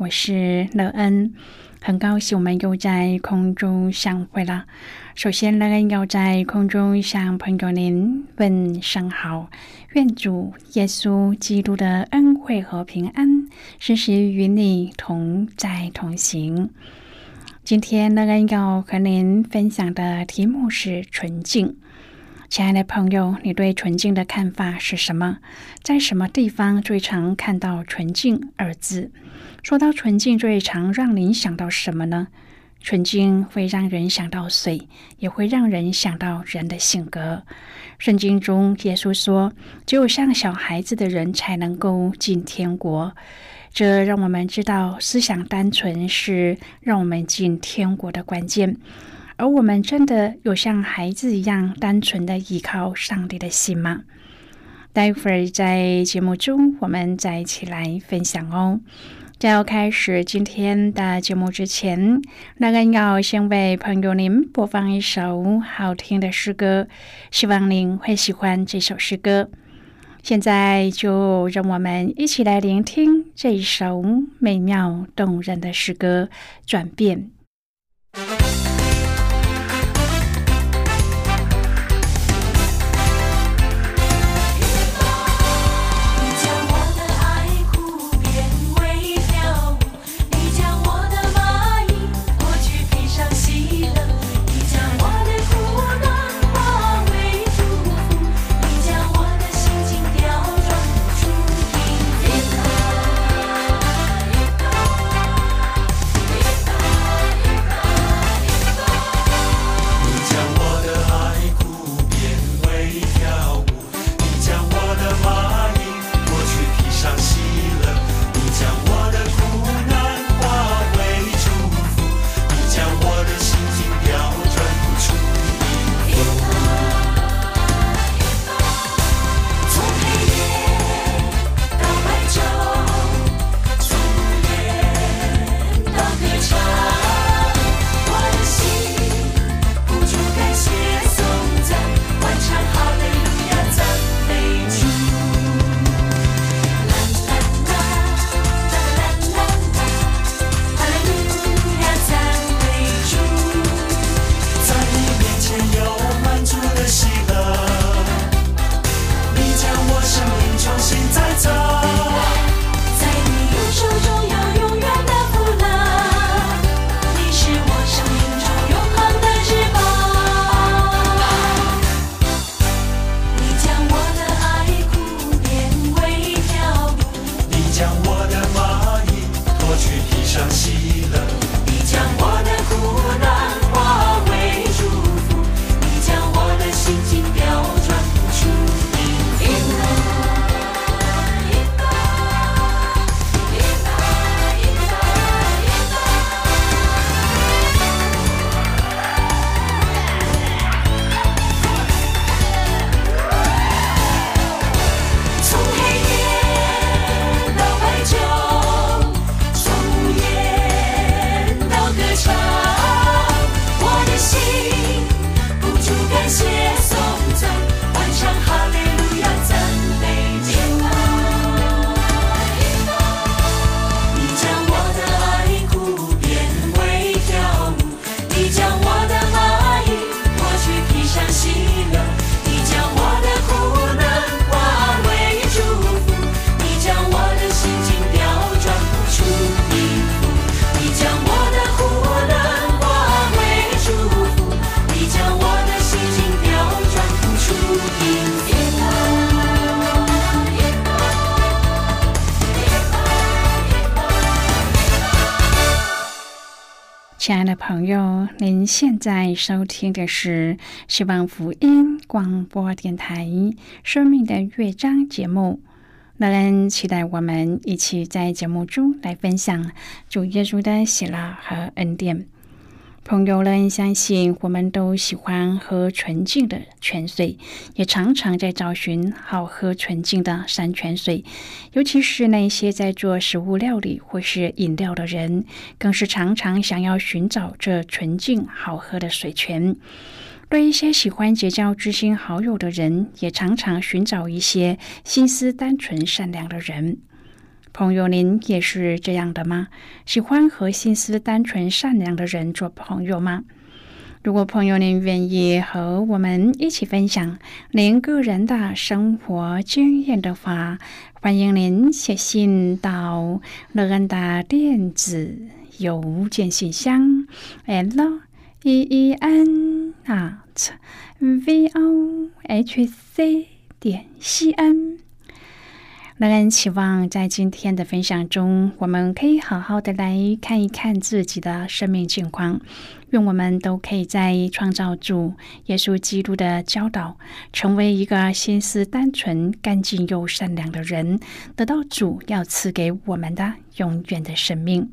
我是乐恩。很高兴我们又在空中相会了。首先，乐恩要在空中向朋友您问声好，愿主耶稣基督的恩惠和平安时时与你同在同行。今天，乐恩要和您分享的题目是纯净。亲爱的朋友，你对纯净的看法是什么？在什么地方最常看到“纯净”二字？说到纯净，最常让您想到什么呢？纯净会让人想到水，也会让人想到人的性格。圣经中，耶稣说：“只有像小孩子的人才能够进天国。”这让我们知道，思想单纯是让我们进天国的关键。而我们真的有像孩子一样单纯的依靠上帝的心吗？待会儿在节目中，我们再一起来分享哦。在要开始今天的节目之前，那个要先为朋友您播放一首好听的诗歌，希望您会喜欢这首诗歌。现在就让我们一起来聆听这一首美妙动人的诗歌《转变》。您现在收听的是希望福音广播电台《生命的乐章》节目。乐恩期待我们一起在节目中来分享主耶稣的喜乐和恩典。朋友们，相信我们都喜欢喝纯净的泉水，也常常在找寻好喝纯净的山泉水。尤其是那些在做食物料理或是饮料的人，更是常常想要寻找这纯净好喝的水泉。对一些喜欢结交知心好友的人，也常常寻找一些心思单纯善良的人。朋友，您也是这样的吗？喜欢和心思单纯、善良的人做朋友吗？如果朋友您愿意和我们一起分享您个人的生活经验的话，欢迎您写信到乐安的电子邮件信箱：l e e n at v o h c 点 c n。仍然期望在今天的分享中，我们可以好好的来看一看自己的生命境况。愿我们都可以在创造主耶稣基督的教导，成为一个心思单纯、干净又善良的人，得到主要赐给我们的永远的生命。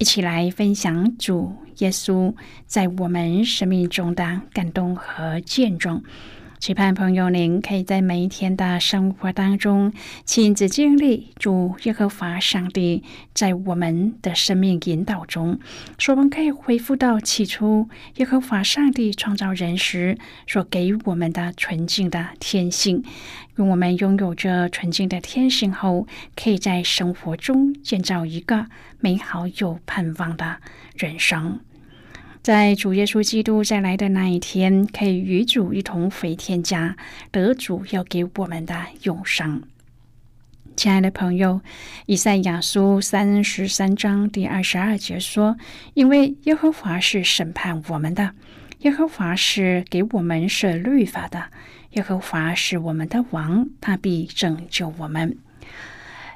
一起来分享主耶稣在我们生命中的感动和见证。期盼朋友您可以在每一天的生活当中亲自经历主耶和华上帝在我们的生命引导中，说我们可以恢复到起初耶和华上帝创造人时所给予我们的纯净的天性。用我们拥有着纯净的天性后，可以在生活中建造一个美好有盼望的人生。在主耶稣基督再来的那一天，可以与主一同回天家，得主要给我们的永生。亲爱的朋友，以赛亚书三十三章第二十二节说：“因为耶和华是审判我们的，耶和华是给我们设律法的。”耶和华是我们的王，他必拯救我们。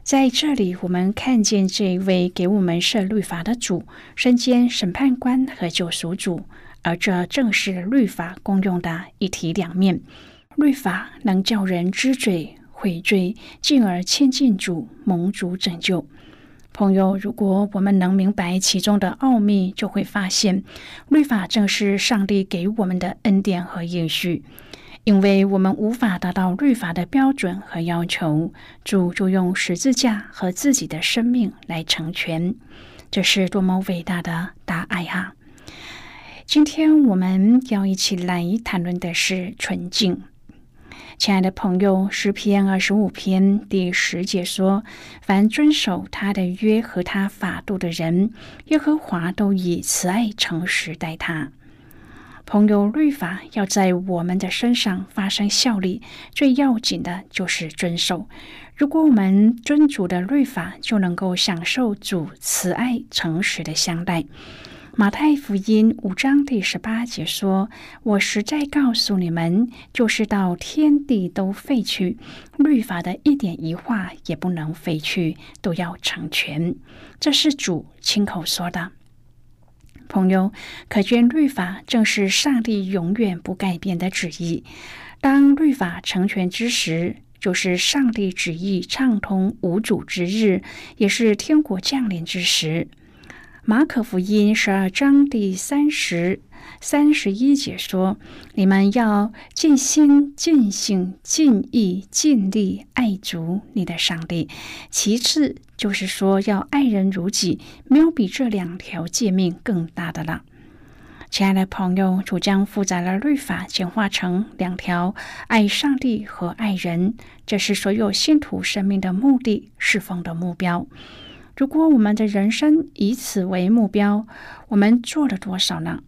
在这里，我们看见这一位给我们设律法的主，身兼审判官和救赎主，而这正是律法公用的一体两面。律法能叫人知罪悔罪，进而亲近主，蒙主拯救。朋友，如果我们能明白其中的奥秘，就会发现，律法正是上帝给我们的恩典和应许。因为我们无法达到律法的标准和要求，主就用十字架和自己的生命来成全，这是多么伟大的大爱啊！今天我们要一起来谈论的是纯净。亲爱的朋友，诗篇二十五篇第十节说：“凡遵守他的约和他法度的人，耶和华都以慈爱诚实待他。”朋友，律法要在我们的身上发生效力，最要紧的就是遵守。如果我们遵主的律法，就能够享受主慈爱诚实的相待。马太福音五章第十八节说：“我实在告诉你们，就是到天地都废去，律法的一点一画也不能废去，都要成全。”这是主亲口说的。朋友，可见律法正是上帝永远不改变的旨意。当律法成全之时，就是上帝旨意畅通无阻之日，也是天国降临之时。马可福音十二章第三十。三十一节说：“你们要尽心、尽性、尽意、尽力爱主你的上帝。其次就是说要爱人如己，没有比这两条诫命更大的了。”亲爱的朋友，主将复杂的律法简化成两条：爱上帝和爱人。这是所有信徒生命的目的、侍奉的目标。如果我们的人生以此为目标，我们做了多少呢？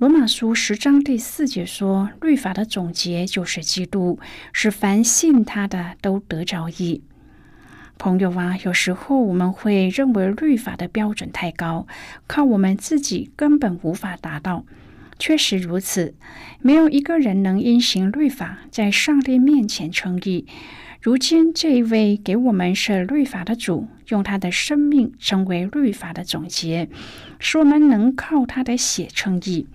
罗马书十章第四节说：“律法的总结就是基督，使凡信他的都得着义。”朋友啊，有时候我们会认为律法的标准太高，靠我们自己根本无法达到。确实如此，没有一个人能因行律法在上帝面前称义。如今这一位给我们设律法的主，用他的生命成为律法的总结，使我们能靠他的血称义。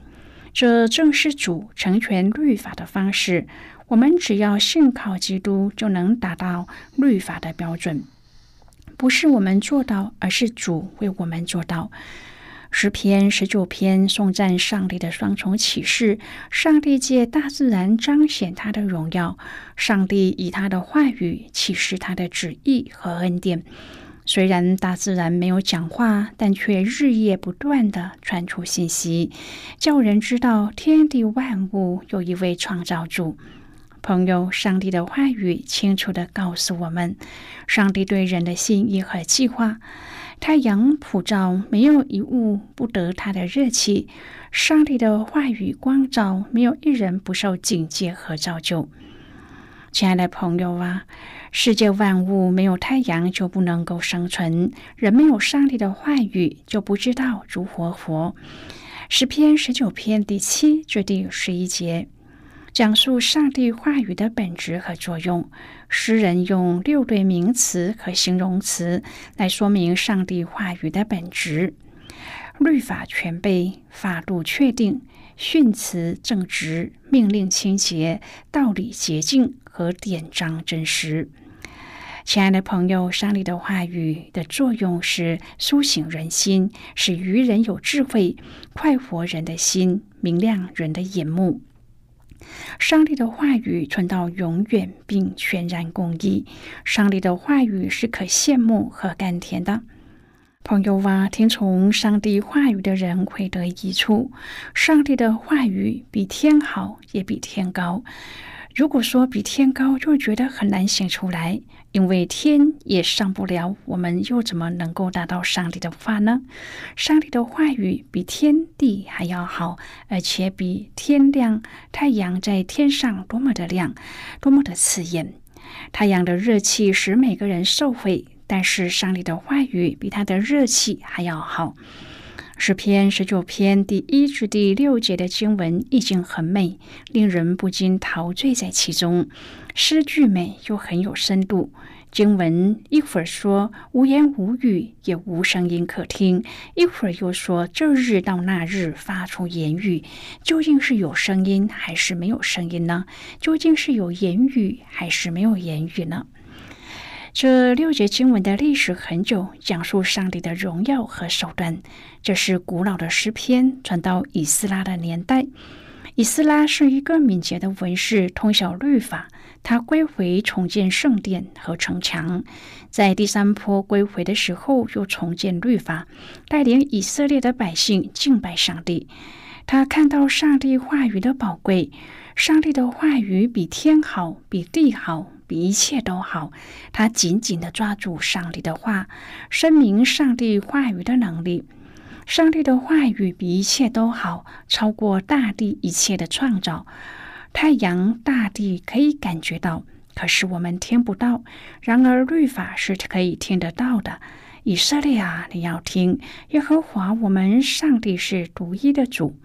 这正是主成全律法的方式。我们只要信靠基督，就能达到律法的标准。不是我们做到，而是主为我们做到。十篇十九篇颂赞上帝的双重启示：上帝借大自然彰显他的荣耀；上帝以他的话语启示他的旨意和恩典。虽然大自然没有讲话，但却日夜不断的传出信息，叫人知道天地万物有一位创造主。朋友，上帝的话语清楚的告诉我们，上帝对人的心意和计划。太阳普照，没有一物不得它的热气；上帝的话语光照，没有一人不受警戒和造就。亲爱的朋友啊，世界万物没有太阳就不能够生存，人没有上帝的话语就不知道如何活。诗篇十九篇第七至第十一节。讲述上帝话语的本质和作用。诗人用六对名词和形容词来说明上帝话语的本质：律法全备，法度确定，训词正直，命令清洁，道理洁净和典章真实。亲爱的朋友，上帝的话语的作用是苏醒人心，使愚人有智慧，快活人的心，明亮人的眼目。上帝的话语存到永远，并全然公义。上帝的话语是可羡慕和甘甜的。朋友啊，听从上帝话语的人会得益处。上帝的话语比天好，也比天高。如果说比天高，就觉得很难写出来。因为天也上不了，我们又怎么能够达到上帝的话呢？上帝的话语比天地还要好，而且比天亮。太阳在天上多么的亮，多么的刺眼！太阳的热气使每个人受惠，但是上帝的话语比他的热气还要好。诗篇十九篇第一至第六节的经文意境很美，令人不禁陶醉在其中。诗句美又很有深度。经文一会儿说无言无语，也无声音可听；一会儿又说这日到那日发出言语，究竟是有声音还是没有声音呢？究竟是有言语还是没有言语呢？这六节经文的历史很久，讲述上帝的荣耀和手段。这是古老的诗篇，传到以斯拉的年代。以斯拉是一个敏捷的文士，通晓律法。他归回重建圣殿和城墙，在第三波归回的时候，又重建律法，带领以色列的百姓敬拜上帝。他看到上帝话语的宝贵，上帝的话语比天好，比地好。比一切都好，他紧紧的抓住上帝的话，声明上帝话语的能力。上帝的话语比一切都好，超过大地一切的创造。太阳、大地可以感觉到，可是我们听不到。然而律法是可以听得到的。以色列啊，你要听耶和华，我们上帝是独一的主。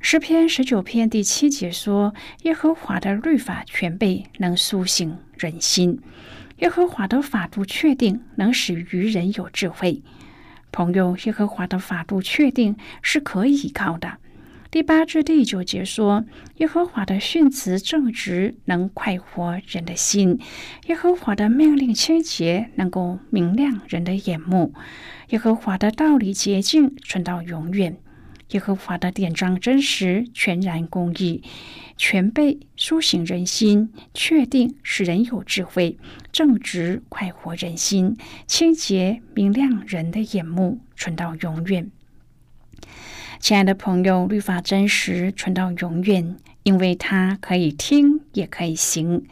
诗篇十九篇第七节说：“耶和华的律法全备，能苏醒人心；耶和华的法度确定，能使愚人有智慧。”朋友，耶和华的法度确定是可以依靠的。第八至第九节说：“耶和华的训词正直，能快活人的心；耶和华的命令清洁，能够明亮人的眼目；耶和华的道理洁净，存到永远。”耶和华的典章真实、全然公义，全备苏醒人心，确定使人有智慧，正直快活人心，清洁明亮人的眼目，存到永远。亲爱的朋友，律法真实存到永远，因为它可以听，也可以行。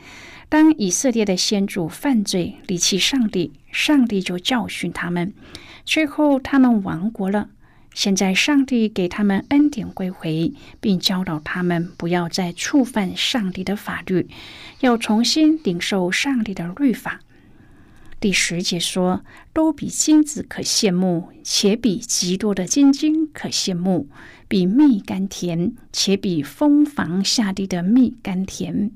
当以色列的先祖犯罪离弃上帝，上帝就教训他们，最后他们亡国了。现在上帝给他们恩典归回，并教导他们不要再触犯上帝的法律，要重新领受上帝的律法。第十节说：“都比金子可羡慕，且比极多的金金可羡慕；比蜜甘甜，且比蜂房下地的蜜甘甜。”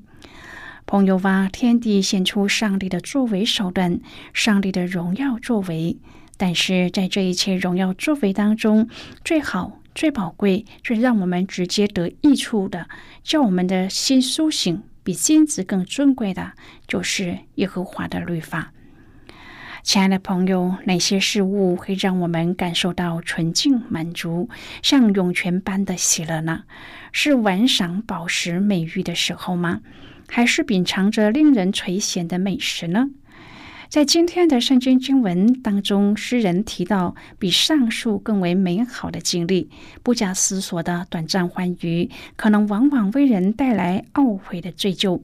朋友吧，天地显出上帝的作为手段，上帝的荣耀作为。但是在这一切荣耀作为当中，最好、最宝贵、最让我们直接得益处的，叫我们的心苏醒，比金子更尊贵的，就是耶和华的律法。亲爱的朋友，哪些事物会让我们感受到纯净、满足，像涌泉般的喜乐呢？是玩赏宝石美玉的时候吗？还是品尝着令人垂涎的美食呢？在今天的圣经经文当中，诗人提到比上述更为美好的经历，不假思索的短暂欢愉，可能往往为人带来懊悔的罪疚；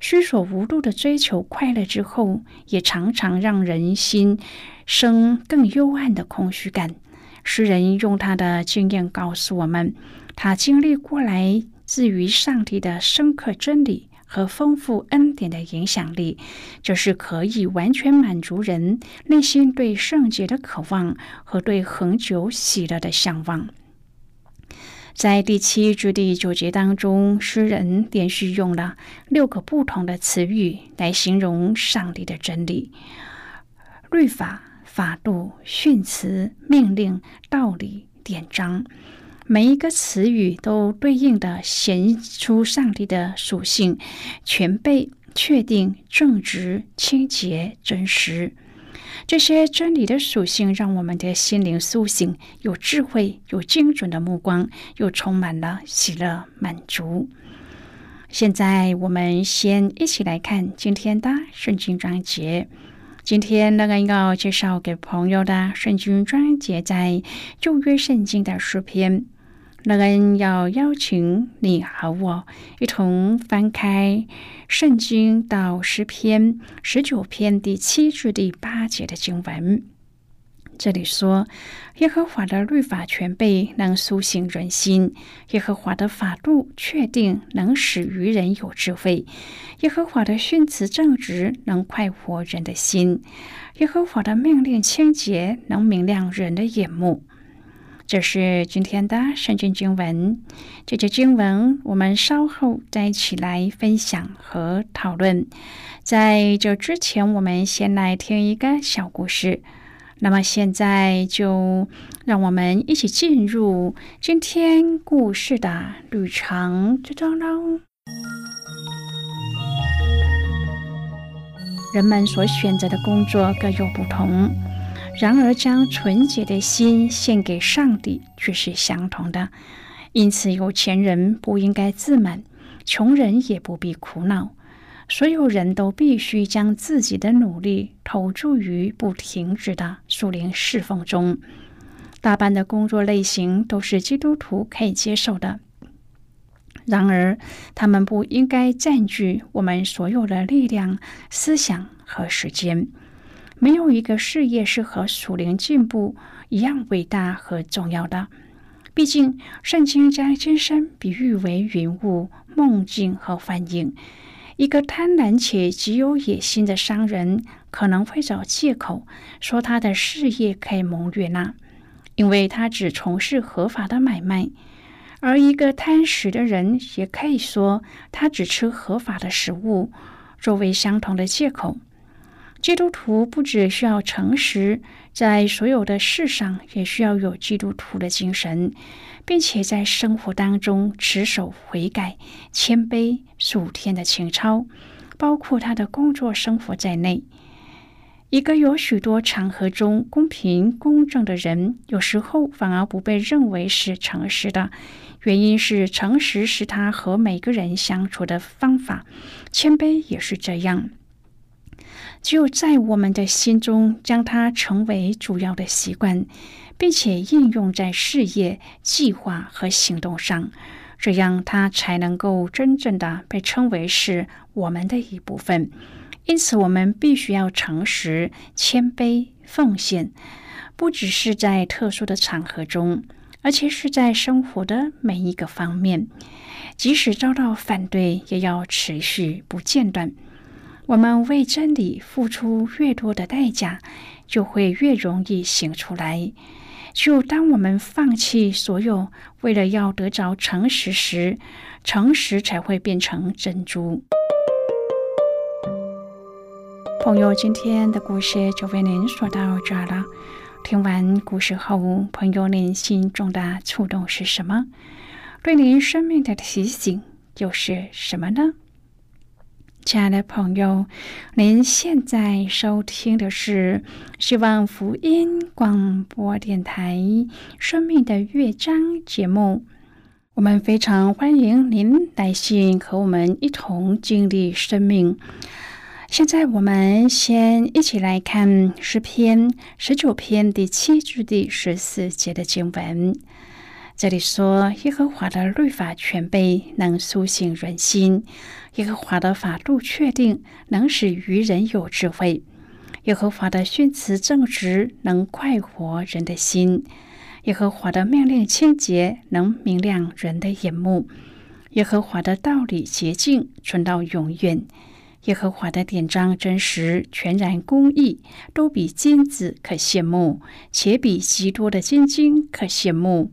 虚所无度的追求快乐之后，也常常让人心生更幽暗的空虚感。诗人用他的经验告诉我们，他经历过来自于上帝的深刻真理。和丰富恩典的影响力，就是可以完全满足人内心对圣洁的渴望和对恒久喜乐的向往。在第七至第九节当中，诗人连续用了六个不同的词语来形容上帝的真理：律法、法度、训词、命令、道理、典章。每一个词语都对应的显出上帝的属性，全备、确定、正直、清洁、真实。这些真理的属性让我们的心灵苏醒，有智慧，有精准的目光，又充满了喜乐、满足。现在，我们先一起来看今天的圣经章节。今天那个要介绍给朋友的圣经章节，在旧约圣经的诗篇。乐恩要邀请你和我一同翻开圣经到诗篇十九篇第七至第八节的经文。这里说：“耶和华的律法全备，能苏醒人心；耶和华的法度确定，能使愚人有智慧；耶和华的训词正直，能快活人的心；耶和华的命令清洁，能明亮人的眼目。”这是今天的圣经经文。这节经文我们稍后再一起来分享和讨论。在这之前，我们先来听一个小故事。那么现在就让我们一起进入今天故事的旅程之中喽。人们所选择的工作各有不同。然而，将纯洁的心献给上帝却是相同的。因此，有钱人不应该自满，穷人也不必苦恼。所有人都必须将自己的努力投注于不停止的属灵侍奉中。大半的工作类型都是基督徒可以接受的。然而，他们不应该占据我们所有的力量、思想和时间。没有一个事业是和属灵进步一样伟大和重要的。毕竟，圣经将今生比喻为云雾、梦境和幻影。一个贪婪且极有野心的商人可能会找借口说他的事业可以蒙悦纳，因为他只从事合法的买卖；而一个贪食的人也可以说他只吃合法的食物，作为相同的借口。基督徒不只需要诚实，在所有的事上也需要有基督徒的精神，并且在生活当中持守悔改、谦卑、属天的情操，包括他的工作生活在内。一个有许多场合中公平公正的人，有时候反而不被认为是诚实的，原因是诚实是他和每个人相处的方法，谦卑也是这样。只有在我们的心中将它成为主要的习惯，并且应用在事业、计划和行动上，这样它才能够真正的被称为是我们的一部分。因此，我们必须要诚实、谦卑、奉献，不只是在特殊的场合中，而且是在生活的每一个方面，即使遭到反对，也要持续不间断。我们为真理付出越多的代价，就会越容易醒出来。就当我们放弃所有，为了要得着诚实时，诚实才会变成珍珠。朋友，今天的故事就为您说到这儿了。听完故事后，朋友您心中的触动是什么？对您生命的提醒又是什么呢？亲爱的朋友，您现在收听的是希望福音广播电台《生命的乐章》节目。我们非常欢迎您来信和我们一同经历生命。现在，我们先一起来看诗篇十九篇第七至第十四节的经文。这里说：“耶和华的律法全备，能苏醒人心；耶和华的法度确定，能使愚人有智慧；耶和华的训词正直，能快活人的心；耶和华的命令清洁，能明亮人的眼目；耶和华的道理洁净，存到永远；耶和华的典章真实，全然公义，都比金子可羡慕，且比极多的金金可羡慕。”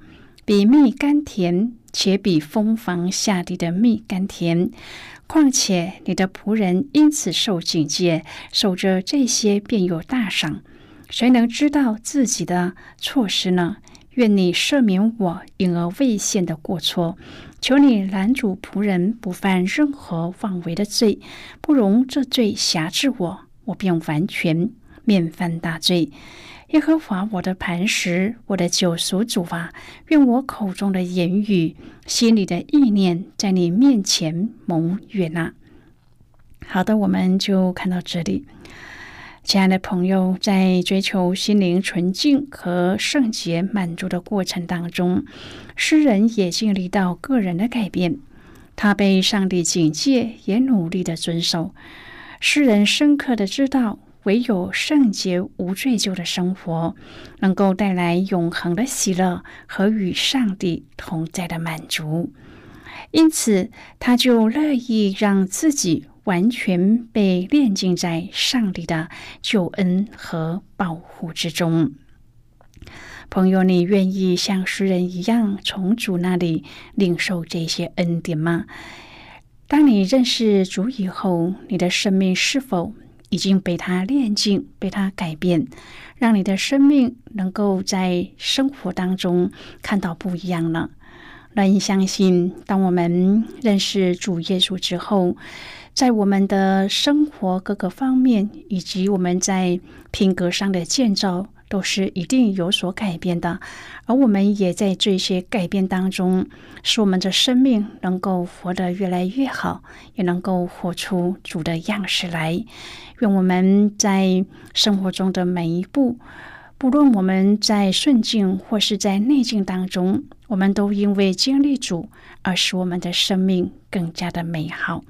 比蜜甘甜，且比蜂房下地的蜜甘甜。况且你的仆人因此受警戒，守着这些便有大赏。谁能知道自己的错失呢？愿你赦免我因而未现的过错。求你拦阻仆人不犯任何妄为的罪，不容这罪辖制我，我便完全免犯大罪。耶和华我的磐石，我的救赎主啊，愿我口中的言语、心里的意念，在你面前蒙悦纳。好的，我们就看到这里。亲爱的朋友，在追求心灵纯净和圣洁满足的过程当中，诗人也经历到个人的改变。他被上帝警戒，也努力的遵守。诗人深刻的知道。唯有圣洁无罪疚的生活，能够带来永恒的喜乐和与上帝同在的满足。因此，他就乐意让自己完全被炼浸在上帝的救恩和保护之中。朋友，你愿意像诗人一样，从主那里领受这些恩典吗？当你认识主以后，你的生命是否？已经被他炼净，被他改变，让你的生命能够在生活当中看到不一样了。让你相信，当我们认识主耶稣之后，在我们的生活各个方面，以及我们在品格上的建造。都是一定有所改变的，而我们也在这些改变当中，使我们的生命能够活得越来越好，也能够活出主的样式来。愿我们在生活中的每一步，不论我们在顺境或是在逆境当中，我们都因为经历主而使我们的生命更加的美好。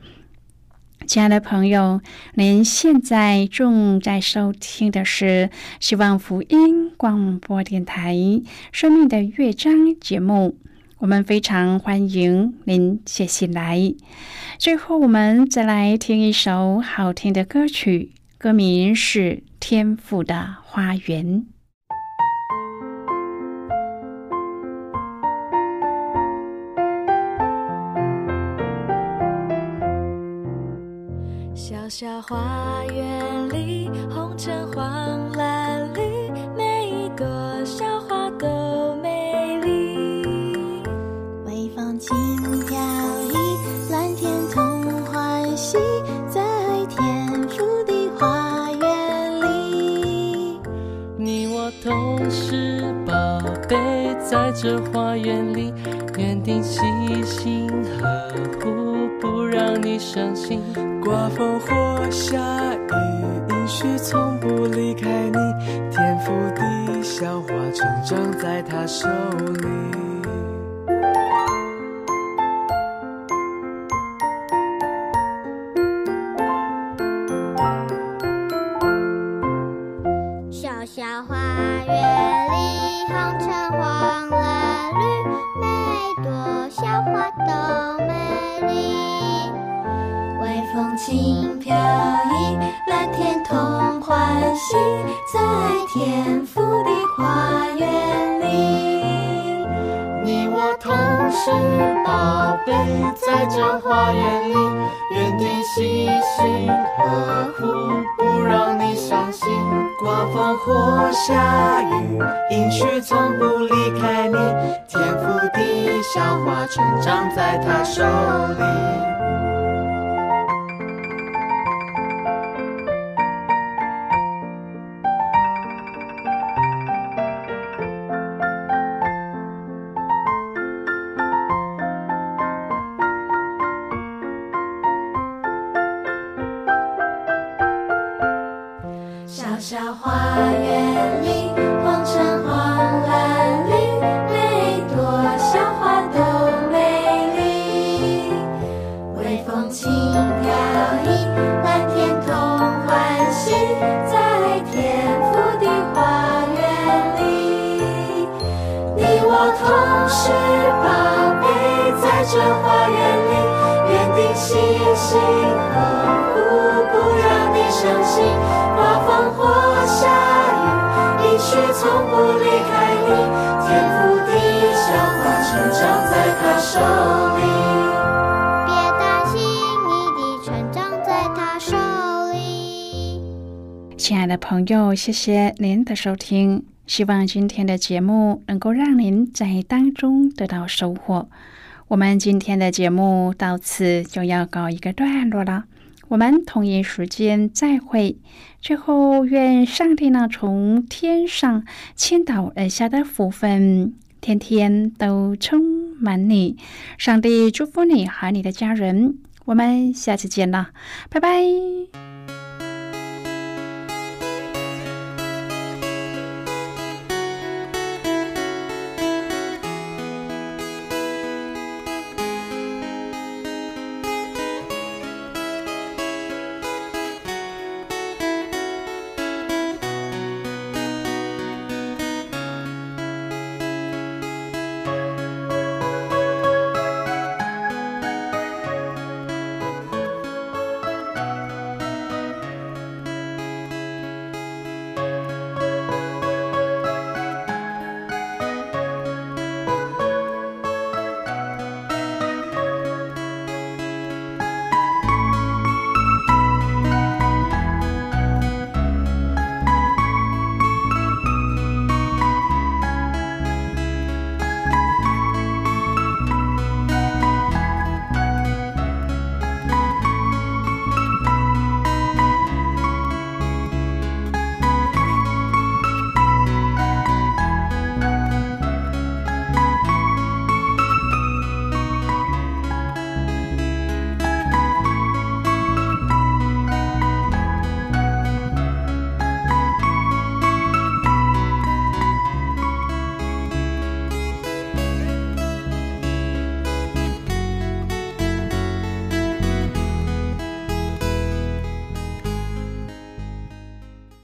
亲爱的朋友，您现在正在收听的是希望福音广播电台《生命的乐章》节目。我们非常欢迎您写信来。最后，我们再来听一首好听的歌曲，歌名是《天赋的花园》。小小花园里，红橙黄蓝绿，每一朵小花都美丽。微风轻飘逸，蓝天同欢喜，在天赋的花园里。你我都是宝贝，在这花园里，园丁细心呵护，不让你伤心。刮风或下雨，应许从不离开你。天赋地小花，成长在他手里。轻飘逸，蓝天同欢喜，在天父的花园里。你我同是宝贝，在这花园里，园丁细心呵护，不让你伤心。刮风或下雨，应许从不离开你。天赋的小花，成长在他手里。别担心，你的成长在他手里。亲爱的朋友，谢谢您的收听。希望今天的节目能够让您在当中得到收获。我们今天的节目到此就要告一个段落了。我们同一时间再会。最后，愿上帝呢从天上倾倒而下的福分，天天都充满你。上帝祝福你和你的家人。我们下次见了，拜拜。